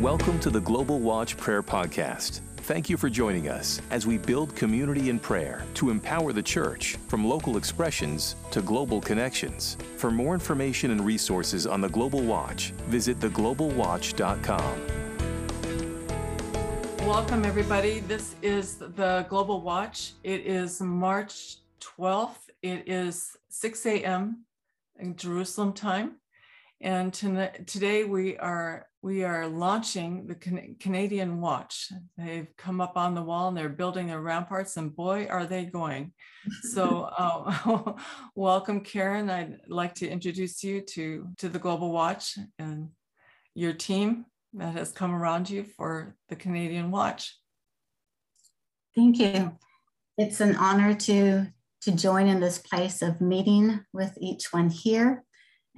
Welcome to the Global Watch Prayer Podcast. Thank you for joining us as we build community in prayer to empower the church from local expressions to global connections. For more information and resources on the Global Watch, visit theglobalwatch.com. Welcome, everybody. This is the Global Watch. It is March 12th. It is 6 a.m. in Jerusalem time. And tonight, today we are we are launching the Can- Canadian Watch. They've come up on the wall and they're building their ramparts, and boy, are they going! So, uh, welcome, Karen. I'd like to introduce you to to the Global Watch and your team that has come around you for the Canadian Watch. Thank you. It's an honor to to join in this place of meeting with each one here.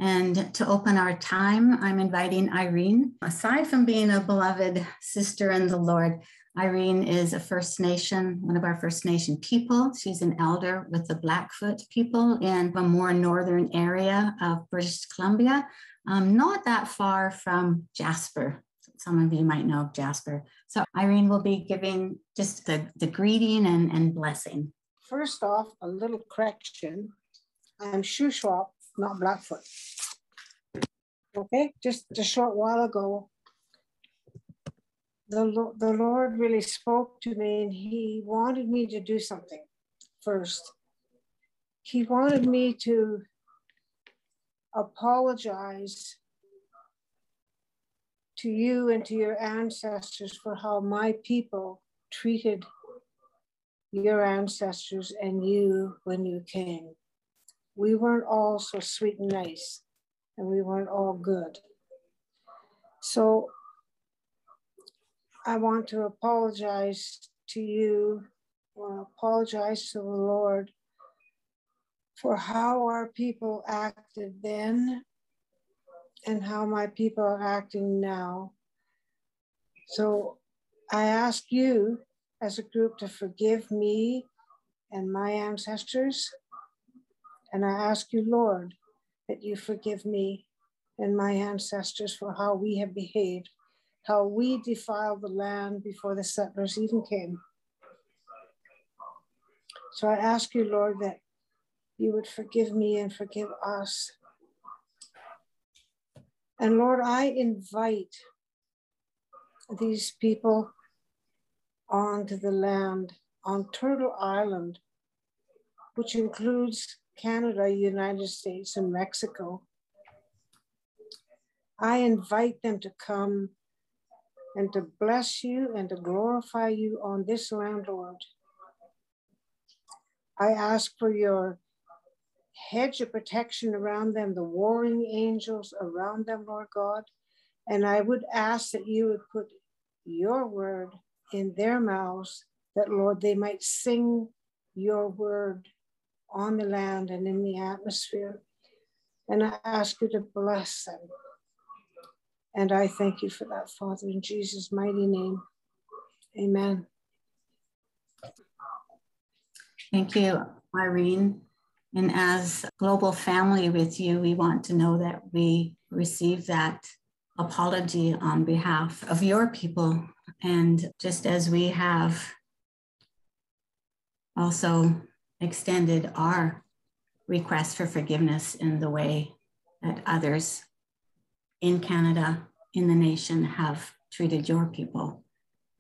And to open our time, I'm inviting Irene. Aside from being a beloved sister in the Lord, Irene is a First Nation, one of our First Nation people. She's an elder with the Blackfoot people in a more northern area of British Columbia, um, not that far from Jasper. Some of you might know Jasper. So Irene will be giving just the, the greeting and, and blessing. First off, a little correction. I'm Shuswap, not Blackfoot. Okay, just a short while ago, the, the Lord really spoke to me and he wanted me to do something first. He wanted me to apologize to you and to your ancestors for how my people treated your ancestors and you when you came. We weren't all so sweet and nice, and we weren't all good. So I want to apologize to you, or apologize to the Lord for how our people acted then and how my people are acting now. So I ask you as a group to forgive me and my ancestors. And I ask you, Lord, that you forgive me and my ancestors for how we have behaved, how we defiled the land before the settlers even came. So I ask you, Lord, that you would forgive me and forgive us. And Lord, I invite these people onto the land on Turtle Island, which includes Canada, United States, and Mexico. I invite them to come and to bless you and to glorify you on this land, Lord. I ask for your hedge of protection around them, the warring angels around them, Lord God. And I would ask that you would put your word in their mouths, that, Lord, they might sing your word on the land and in the atmosphere. And I ask you to bless them. And I thank you for that, Father, in Jesus' mighty name. Amen. Thank you, Irene. And as global family with you, we want to know that we receive that apology on behalf of your people. And just as we have also extended our request for forgiveness in the way that others in Canada, in the nation, have treated your people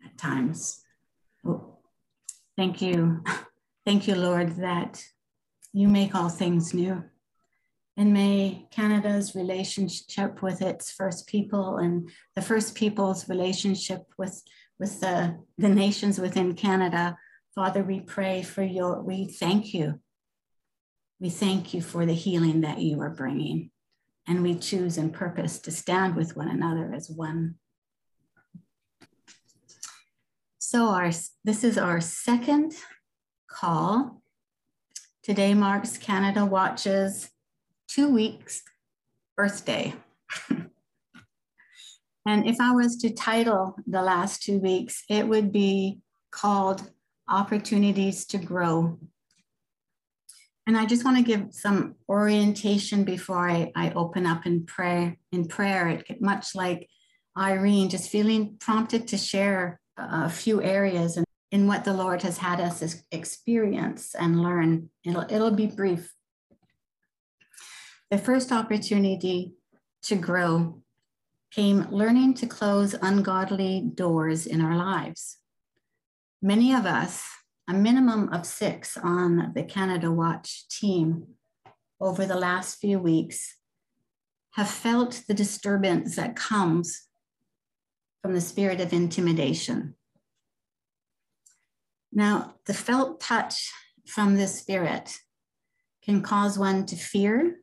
at times. Thank you. Thank you, Lord, that you make all things new. And may Canada's relationship with its First People and the First People's relationship with, with the, the nations within Canada, Father, we pray for your, we thank you. We thank you for the healing that you are bringing. And we choose and purpose to stand with one another as one. So our, this is our second call Today marks Canada Watch's two weeks birthday. and if I was to title the last two weeks, it would be called Opportunities to Grow. And I just want to give some orientation before I, I open up in prayer. In prayer, it much like Irene, just feeling prompted to share a few areas in, in what the Lord has had us experience and learn. It'll, it'll be brief. The first opportunity to grow came learning to close ungodly doors in our lives. Many of us, a minimum of six on the Canada Watch team over the last few weeks, have felt the disturbance that comes from the spirit of intimidation. Now, the felt touch from the spirit can cause one to fear,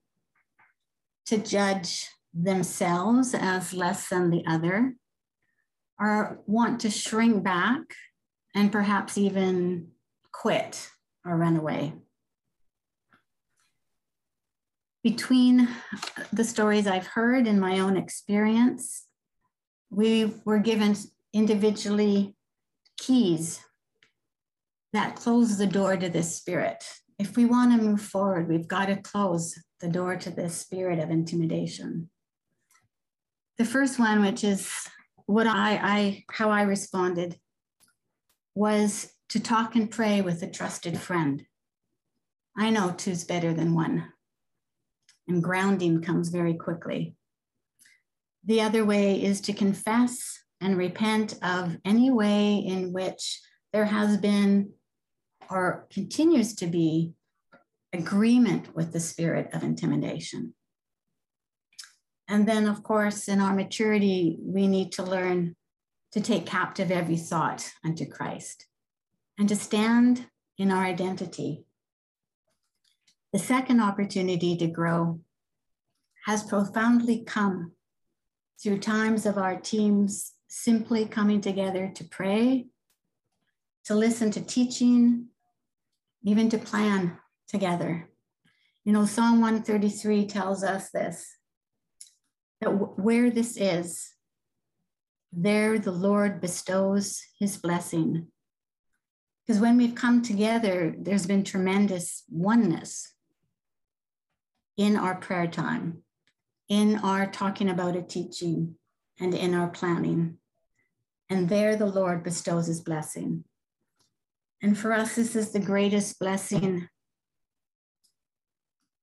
to judge themselves as less than the other, or want to shrink back and perhaps even quit or run away. Between the stories I've heard and my own experience, we were given individually keys that close the door to this spirit. If we want to move forward, we've got to close the door to this spirit of intimidation. The first one, which is what I, I how I responded, was to talk and pray with a trusted friend. I know two's better than one, and grounding comes very quickly. The other way is to confess and repent of any way in which there has been or continues to be agreement with the spirit of intimidation. And then, of course, in our maturity, we need to learn to take captive every thought unto Christ and to stand in our identity. The second opportunity to grow has profoundly come through times of our teams simply coming together to pray, to listen to teaching, even to plan together. You know, Psalm 133 tells us this that where this is, there the Lord bestows his blessing. Because when we've come together, there's been tremendous oneness in our prayer time in our talking about a teaching and in our planning. And there the Lord bestows his blessing. And for us, this is the greatest blessing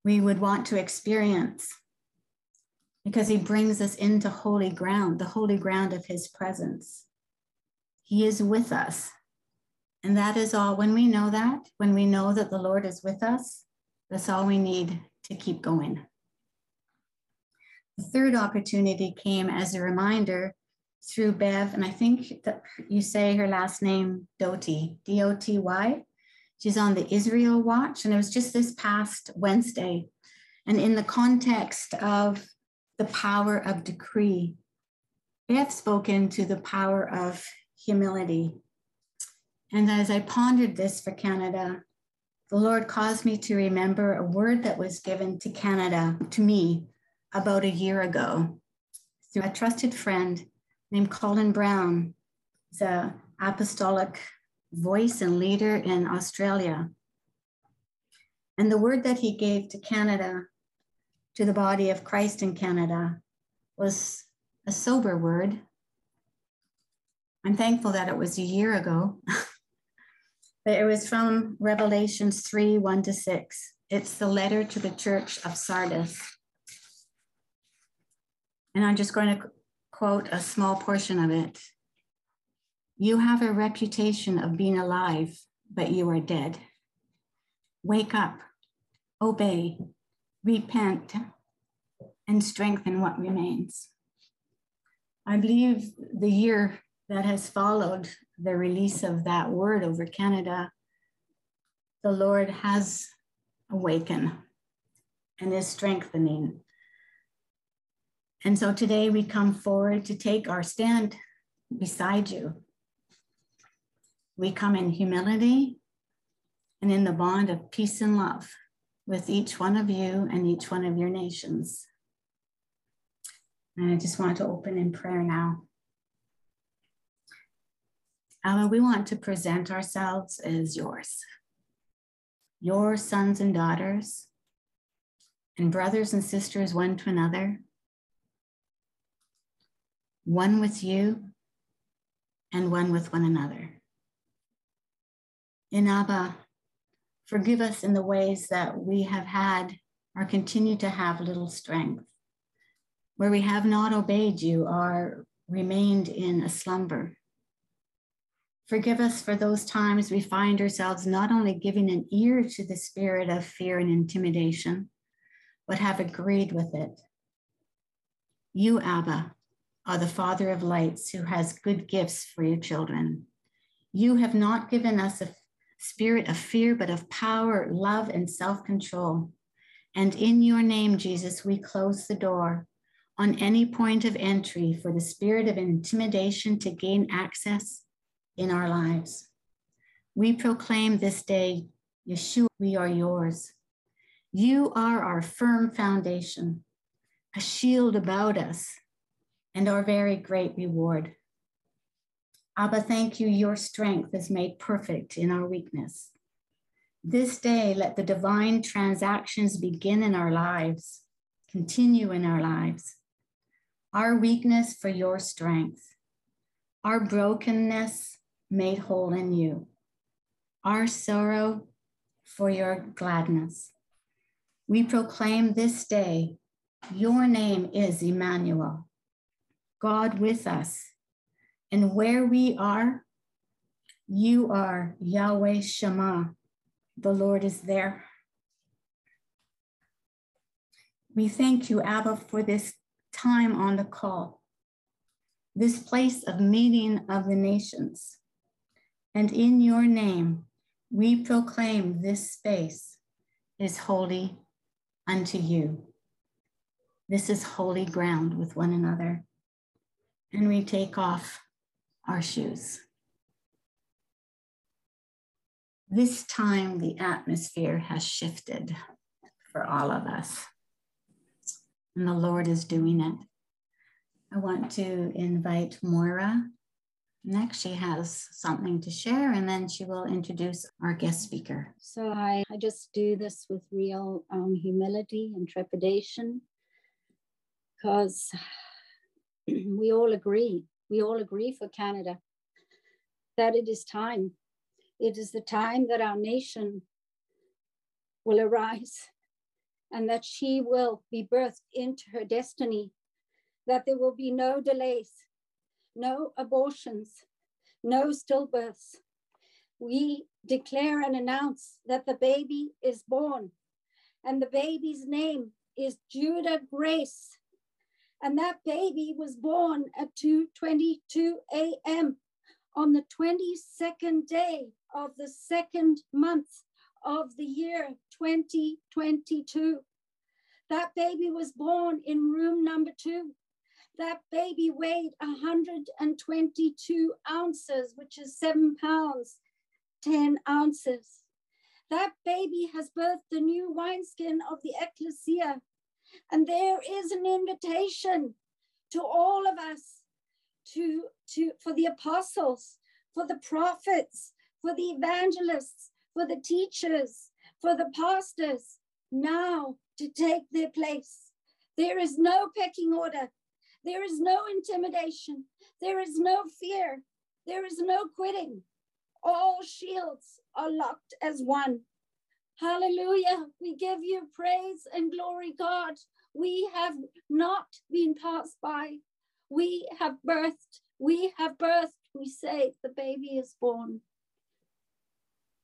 we would want to experience because he brings us into holy ground, the holy ground of his presence. He is with us. And that is all. When we know that, when we know that the Lord is with us, that's all we need to keep going. The third opportunity came as a reminder through Bev, and I think that you say her last name Doty, D O T Y. She's on the Israel Watch, and it was just this past Wednesday. And in the context of the power of decree, They have spoken to the power of humility. And as I pondered this for Canada, the Lord caused me to remember a word that was given to Canada, to me, about a year ago through a trusted friend named Colin Brown. An apostolic voice and leader in Australia. And the word that he gave to Canada, to the body of Christ in Canada, was a sober word. I'm thankful that it was a year ago. but it was from Revelations 3 1 to 6. It's the letter to the church of Sardis. And I'm just going to quote a small portion of it. You have a reputation of being alive, but you are dead. Wake up, obey, repent, and strengthen what remains. I believe the year that has followed the release of that word over Canada, the Lord has awakened and is strengthening and so today we come forward to take our stand beside you. We come in humility and in the bond of peace and love with each one of you and each one of your nations. And I just want to open in prayer now. Abba, we want to present ourselves as yours, your sons and daughters, and brothers and sisters one to another one with you and one with one another. In Abba, forgive us in the ways that we have had or continue to have little strength, where we have not obeyed you or remained in a slumber. Forgive us for those times we find ourselves not only giving an ear to the spirit of fear and intimidation, but have agreed with it. You, Abba, are the Father of lights who has good gifts for your children. You have not given us a spirit of fear, but of power, love, and self control. And in your name, Jesus, we close the door on any point of entry for the spirit of intimidation to gain access in our lives. We proclaim this day, Yeshua, we are yours. You are our firm foundation, a shield about us, and our very great reward. Abba, thank you. Your strength is made perfect in our weakness. This day, let the divine transactions begin in our lives, continue in our lives. Our weakness for your strength, our brokenness made whole in you, our sorrow for your gladness. We proclaim this day, your name is Emmanuel, God with us. And where we are, you are Yahweh Shammah. The Lord is there. We thank you, Abba, for this time on the call, this place of meeting of the nations. And in your name, we proclaim this space is holy unto you. This is holy ground with one another. And we take off our shoes. This time, the atmosphere has shifted for all of us, and the Lord is doing it. I want to invite Moira Next, she has something to share, and then she will introduce our guest speaker. So I, I just do this with real um, humility and trepidation because we all agree, we all agree for Canada that it is time. It is the time that our nation will arise and that she will be birthed into her destiny, that there will be no delays no abortions, no stillbirths. We declare and announce that the baby is born, and the baby's name is Judah Grace. And that baby was born at 2:22 a.m. on the 22nd day of the second month of the year 2022. That baby was born in room number two that baby weighed 122 ounces, which is seven pounds, 10 ounces. That baby has birthed the new wineskin of the ecclesia. And there is an invitation to all of us to, to for the apostles, for the prophets, for the evangelists, for the teachers, for the pastors, now to take their place. There is no pecking order. There is no intimidation. There is no fear. There is no quitting. All shields are locked as one. Hallelujah. We give you praise and glory, God. We have not been passed by. We have birthed. We have birthed. We say the baby is born.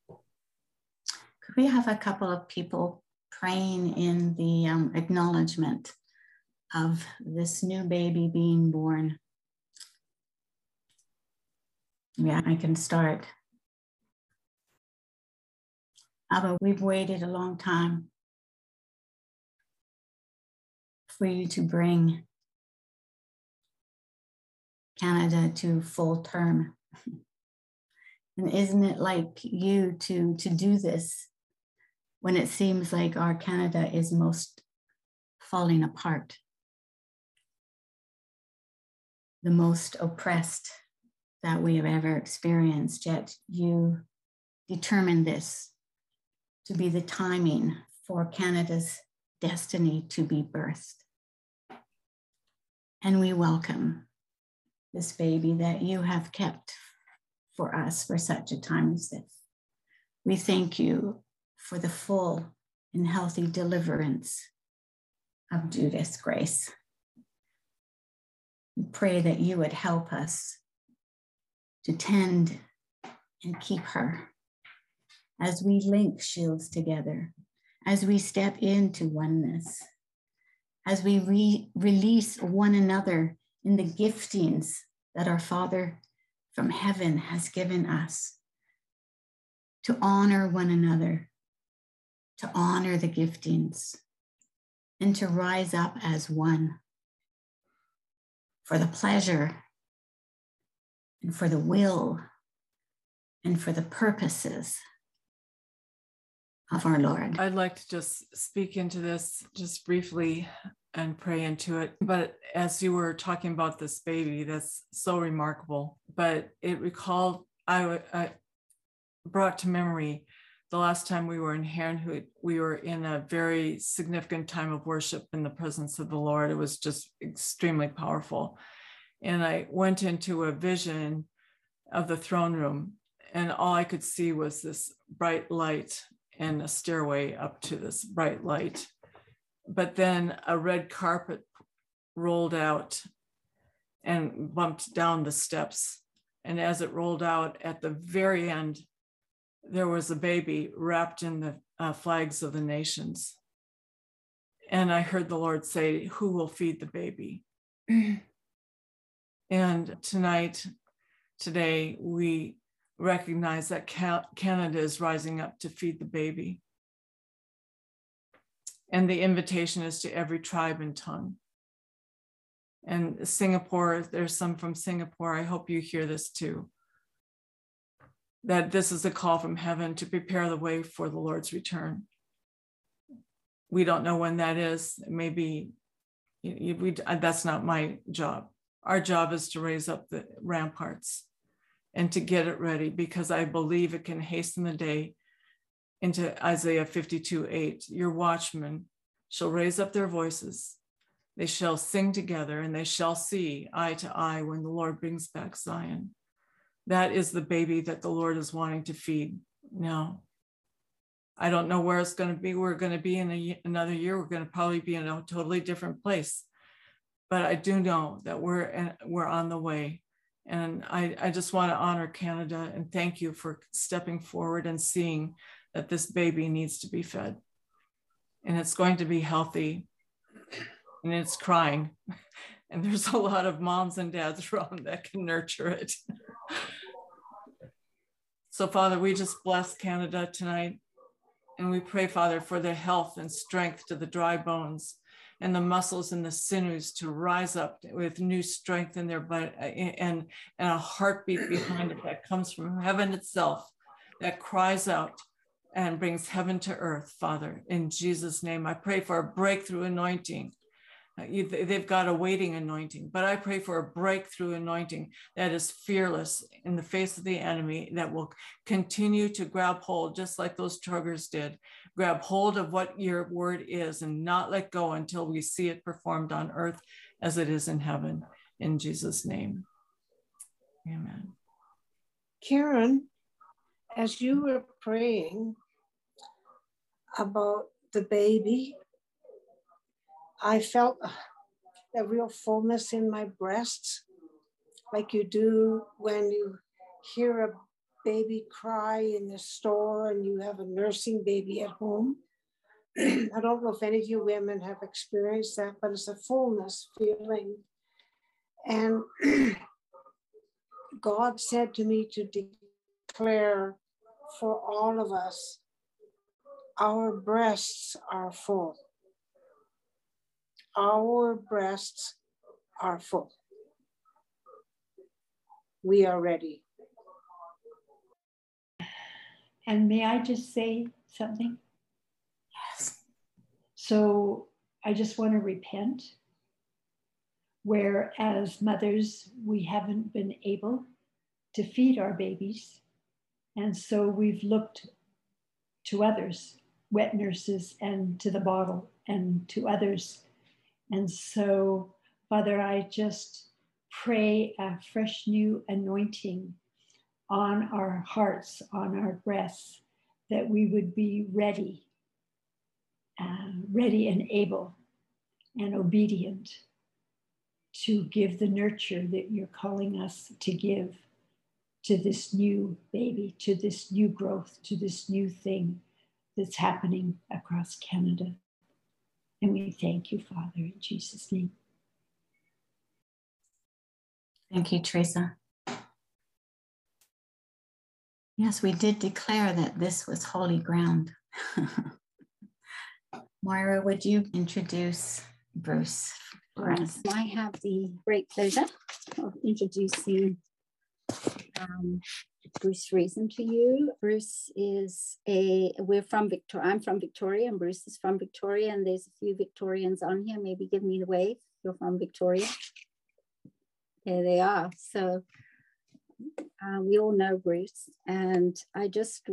Could we have a couple of people praying in the um, acknowledgement of this new baby being born. Yeah, I can start. Abba, we've waited a long time for you to bring Canada to full term. and isn't it like you to, to do this when it seems like our Canada is most falling apart? the most oppressed that we have ever experienced, yet you determined this to be the timing for Canada's destiny to be birthed. And we welcome this baby that you have kept for us for such a time as this. We thank you for the full and healthy deliverance of Judith's grace. We pray that you would help us to tend and keep her as we link shields together, as we step into oneness, as we re- release one another in the giftings that our Father from heaven has given us to honor one another, to honor the giftings, and to rise up as one for the pleasure and for the will and for the purposes of our Lord. I'd like to just speak into this just briefly and pray into it. But as you were talking about this baby, that's so remarkable. But it recalled, I, I brought to memory the last time we were in Herrnhut, we were in a very significant time of worship in the presence of the Lord. It was just extremely powerful. And I went into a vision of the throne room, and all I could see was this bright light and a stairway up to this bright light. But then a red carpet rolled out and bumped down the steps. And as it rolled out at the very end, there was a baby wrapped in the uh, flags of the nations. And I heard the Lord say, Who will feed the baby? and tonight, today, we recognize that Canada is rising up to feed the baby. And the invitation is to every tribe and tongue. And Singapore, there's some from Singapore. I hope you hear this too. That this is a call from heaven to prepare the way for the Lord's return. We don't know when that is. Maybe we, that's not my job. Our job is to raise up the ramparts and to get it ready because I believe it can hasten the day into Isaiah 52 8. Your watchmen shall raise up their voices. They shall sing together and they shall see eye to eye when the Lord brings back Zion. That is the baby that the Lord is wanting to feed now. I don't know where it's going to be. We're going to be in a, another year. We're going to probably be in a totally different place. But I do know that we're, we're on the way and I, I just want to honor Canada and thank you for stepping forward and seeing that this baby needs to be fed. And it's going to be healthy and it's crying. And there's a lot of moms and dads around that can nurture it. so, Father, we just bless Canada tonight. And we pray, Father, for the health and strength to the dry bones and the muscles and the sinews to rise up with new strength in their body and, and a heartbeat behind it that comes from heaven itself that cries out and brings heaven to earth, Father. In Jesus' name, I pray for a breakthrough anointing uh, they've got a waiting anointing, but I pray for a breakthrough anointing that is fearless in the face of the enemy that will continue to grab hold, just like those truggers did. Grab hold of what your word is and not let go until we see it performed on earth as it is in heaven. In Jesus' name. Amen. Karen, as you were praying about the baby I felt a real fullness in my breasts, like you do when you hear a baby cry in the store and you have a nursing baby at home. I don't know if any of you women have experienced that, but it's a fullness feeling. And God said to me to declare for all of us, our breasts are full our breasts are full. We are ready. And may I just say something? Yes. So I just want to repent. Where as mothers, we haven't been able to feed our babies. And so we've looked to others, wet nurses, and to the bottle, and to others and so, Father, I just pray a fresh new anointing on our hearts, on our breasts, that we would be ready, uh, ready and able and obedient to give the nurture that you're calling us to give to this new baby, to this new growth, to this new thing that's happening across Canada. And we thank you, Father, in Jesus' name. Thank you, Teresa. Yes, we did declare that this was holy ground. Moira, would you introduce Bruce for us? I have the great pleasure of introducing um, Bruce Reason to you. Bruce is a, we're from Victoria, I'm from Victoria and Bruce is from Victoria and there's a few Victorians on here. Maybe give me the wave. You're from Victoria. There they are. So uh, we all know Bruce and I just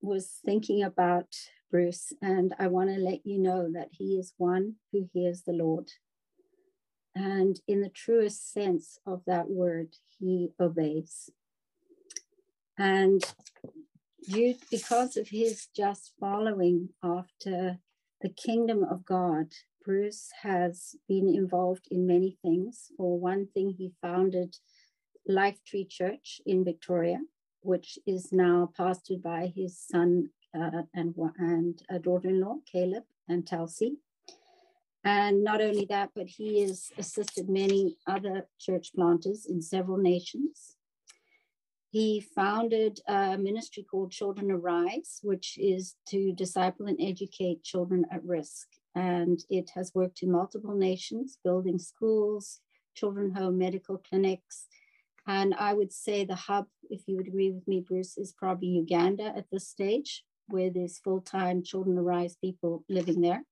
was thinking about Bruce and I want to let you know that he is one who hears the Lord. And in the truest sense of that word, he obeys. And due, because of his just following after the kingdom of God, Bruce has been involved in many things. For one thing, he founded Life Tree Church in Victoria, which is now pastored by his son uh, and, and a daughter-in-law, Caleb and Telsey. And not only that, but he has assisted many other church planters in several nations. He founded a ministry called Children Arise, which is to disciple and educate children at risk. And it has worked in multiple nations, building schools, children home, medical clinics. And I would say the hub, if you would agree with me, Bruce, is probably Uganda at this stage, where there's full time Children Arise people living there.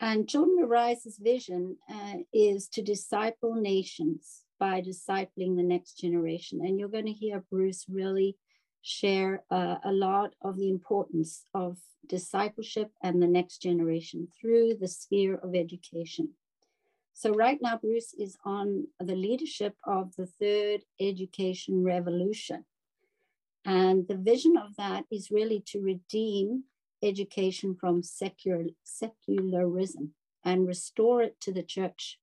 And Children Arise's vision uh, is to disciple nations by discipling the next generation. And you're going to hear Bruce really share uh, a lot of the importance of discipleship and the next generation through the sphere of education. So, right now, Bruce is on the leadership of the third education revolution. And the vision of that is really to redeem education from secular, secularism and restore it to the church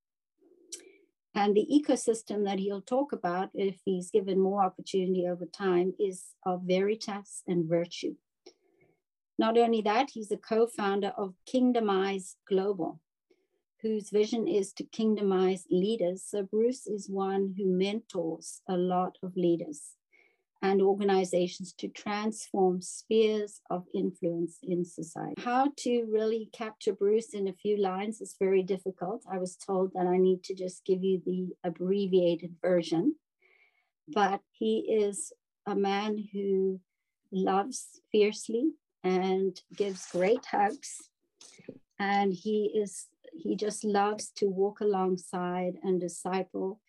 and the ecosystem that he'll talk about, if he's given more opportunity over time, is of veritas and virtue. Not only that, he's a co founder of Kingdomize Global, whose vision is to kingdomize leaders. So, Bruce is one who mentors a lot of leaders and organizations to transform spheres of influence in society. How to really capture Bruce in a few lines is very difficult. I was told that I need to just give you the abbreviated version, but he is a man who loves fiercely and gives great hugs and he is he just loves to walk alongside and disciple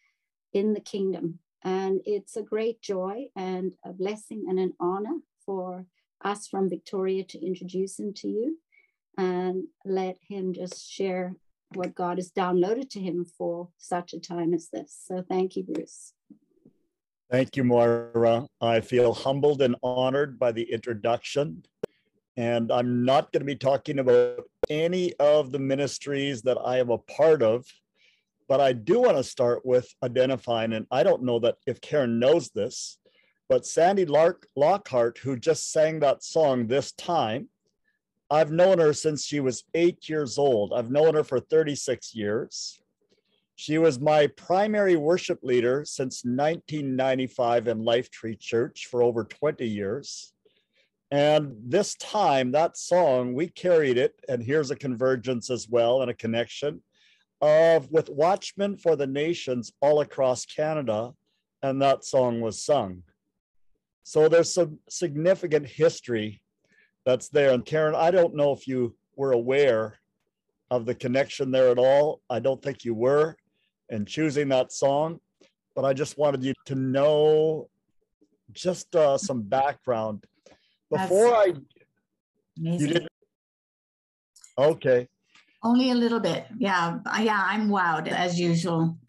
in the kingdom and it's a great joy and a blessing and an honor for us from Victoria to introduce him to you and let him just share what God has downloaded to him for such a time as this. So thank you, Bruce. Thank you, Moira. I feel humbled and honored by the introduction. And I'm not going to be talking about any of the ministries that I am a part of but I do want to start with identifying, and I don't know that if Karen knows this, but Sandy Lark Lockhart, who just sang that song this time, I've known her since she was eight years old. I've known her for 36 years. She was my primary worship leader since 1995 in Life Tree Church for over 20 years. And this time, that song, we carried it, and here's a convergence as well and a connection of with Watchmen for the Nations all across Canada, and that song was sung. So there's some significant history that's there. And Karen, I don't know if you were aware of the connection there at all. I don't think you were in choosing that song, but I just wanted you to know just uh, some background before that's I. Amazing. You did. Okay. Only a little bit. Yeah. Yeah. I'm wowed as usual.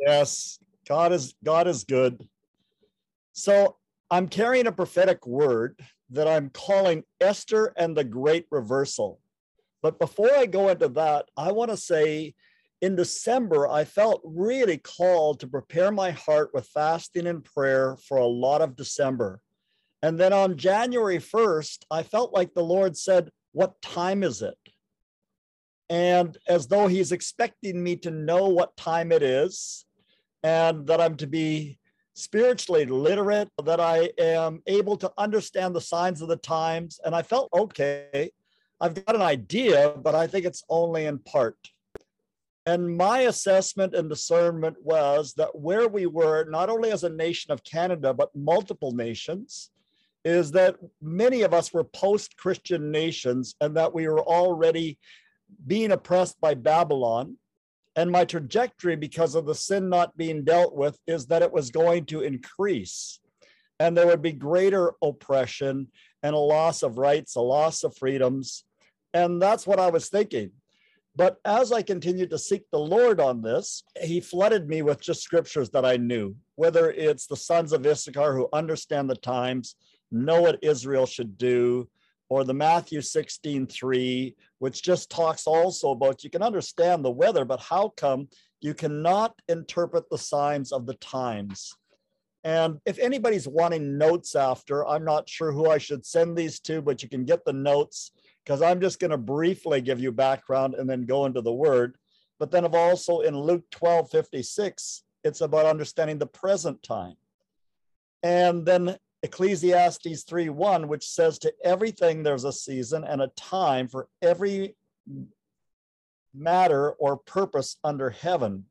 Yes, God is God is good. So I'm carrying a prophetic word that I'm calling Esther and the Great Reversal. But before I go into that, I want to say in December, I felt really called to prepare my heart with fasting and prayer for a lot of December. And then on January 1st, I felt like the Lord said, What time is it? And as though He's expecting me to know what time it is and that I'm to be spiritually literate, that I am able to understand the signs of the times. And I felt okay. I've got an idea, but I think it's only in part. And my assessment and discernment was that where we were, not only as a nation of Canada, but multiple nations, is that many of us were post Christian nations and that we were already being oppressed by Babylon. And my trajectory, because of the sin not being dealt with, is that it was going to increase and there would be greater oppression and a loss of rights, a loss of freedoms. And that's what I was thinking. But as I continued to seek the Lord on this, he flooded me with just scriptures that I knew, whether it's the sons of Issachar who understand the times, know what Israel should do, or the Matthew 16, 3, which just talks also about you can understand the weather, but how come you cannot interpret the signs of the times? And if anybody's wanting notes after, I'm not sure who I should send these to, but you can get the notes because I'm just going to briefly give you background and then go into the word. But then I've also in Luke 12, 56, it's about understanding the present time. And then Ecclesiastes 3, 1, which says to everything there's a season and a time for every matter or purpose under heaven.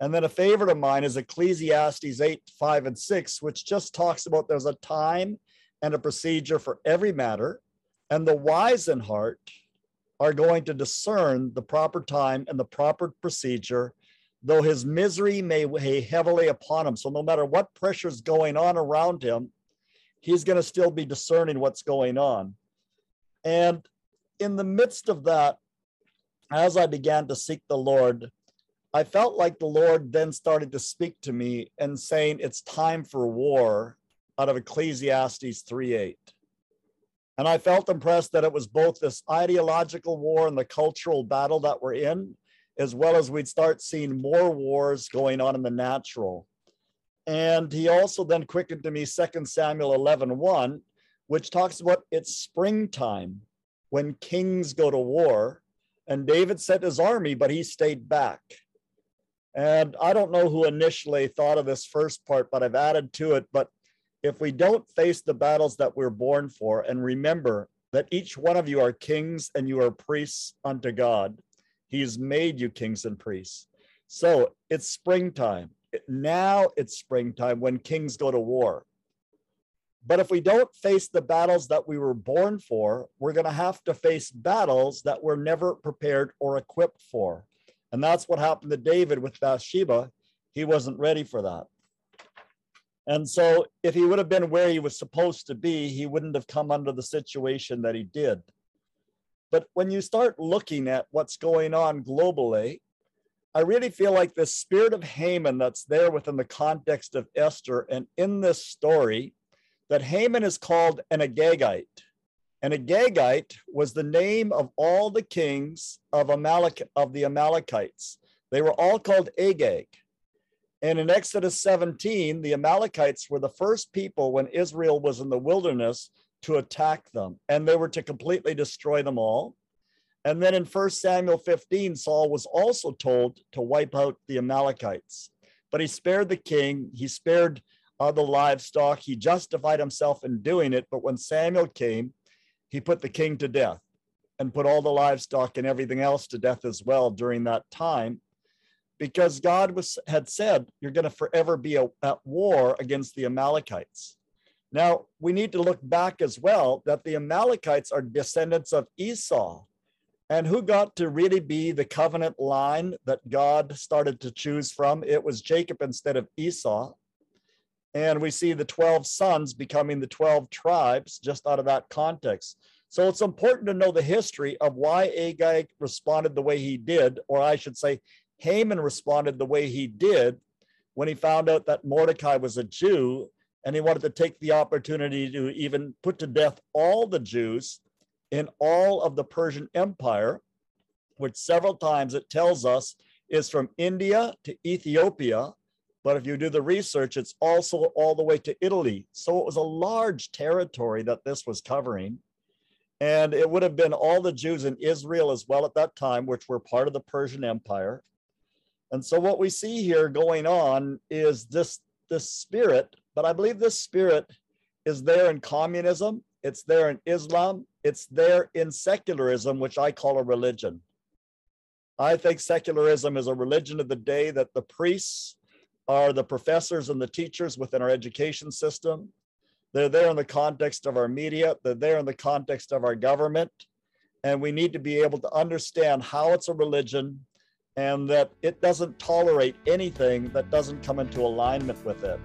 And then a favorite of mine is Ecclesiastes 8, 5, and 6, which just talks about there's a time and a procedure for every matter and the wise in heart are going to discern the proper time and the proper procedure, though his misery may weigh heavily upon him. So, no matter what pressure is going on around him, he's going to still be discerning what's going on. And in the midst of that, as I began to seek the Lord, I felt like the Lord then started to speak to me and saying, It's time for war out of Ecclesiastes 3 8. And I felt impressed that it was both this ideological war and the cultural battle that we're in, as well as we'd start seeing more wars going on in the natural. And he also then quickened to me 2 Samuel 11 1, which talks about it's springtime when kings go to war. And David sent his army, but he stayed back. And I don't know who initially thought of this first part, but I've added to it. But if we don't face the battles that we're born for and remember that each one of you are kings and you are priests unto God, He's made you kings and priests. So it's springtime. Now it's springtime when kings go to war. But if we don't face the battles that we were born for, we're going to have to face battles that we're never prepared or equipped for. And that's what happened to David with Bathsheba. He wasn't ready for that. And so, if he would have been where he was supposed to be, he wouldn't have come under the situation that he did. But when you start looking at what's going on globally, I really feel like the spirit of Haman that's there within the context of Esther and in this story, that Haman is called an Agagite. An Agagite was the name of all the kings of Amalek of the Amalekites. They were all called Agag. And in Exodus 17, the Amalekites were the first people when Israel was in the wilderness to attack them, and they were to completely destroy them all. And then in 1 Samuel 15, Saul was also told to wipe out the Amalekites. But he spared the king, he spared uh, the livestock, he justified himself in doing it. But when Samuel came, he put the king to death and put all the livestock and everything else to death as well during that time because God was had said you're going to forever be a, at war against the Amalekites. Now, we need to look back as well that the Amalekites are descendants of Esau. And who got to really be the covenant line that God started to choose from? It was Jacob instead of Esau. And we see the 12 sons becoming the 12 tribes just out of that context. So it's important to know the history of why Agag responded the way he did, or I should say, Haman responded the way he did when he found out that Mordecai was a Jew and he wanted to take the opportunity to even put to death all the Jews in all of the Persian Empire, which several times it tells us is from India to Ethiopia. But if you do the research, it's also all the way to Italy. So it was a large territory that this was covering. And it would have been all the Jews in Israel as well at that time, which were part of the Persian Empire. And so what we see here going on is this, this spirit, but I believe this spirit is there in communism, it's there in Islam, it's there in secularism, which I call a religion. I think secularism is a religion of the day that the priests are the professors and the teachers within our education system. They're there in the context of our media, they're there in the context of our government. And we need to be able to understand how it's a religion and that it doesn't tolerate anything that doesn't come into alignment with it.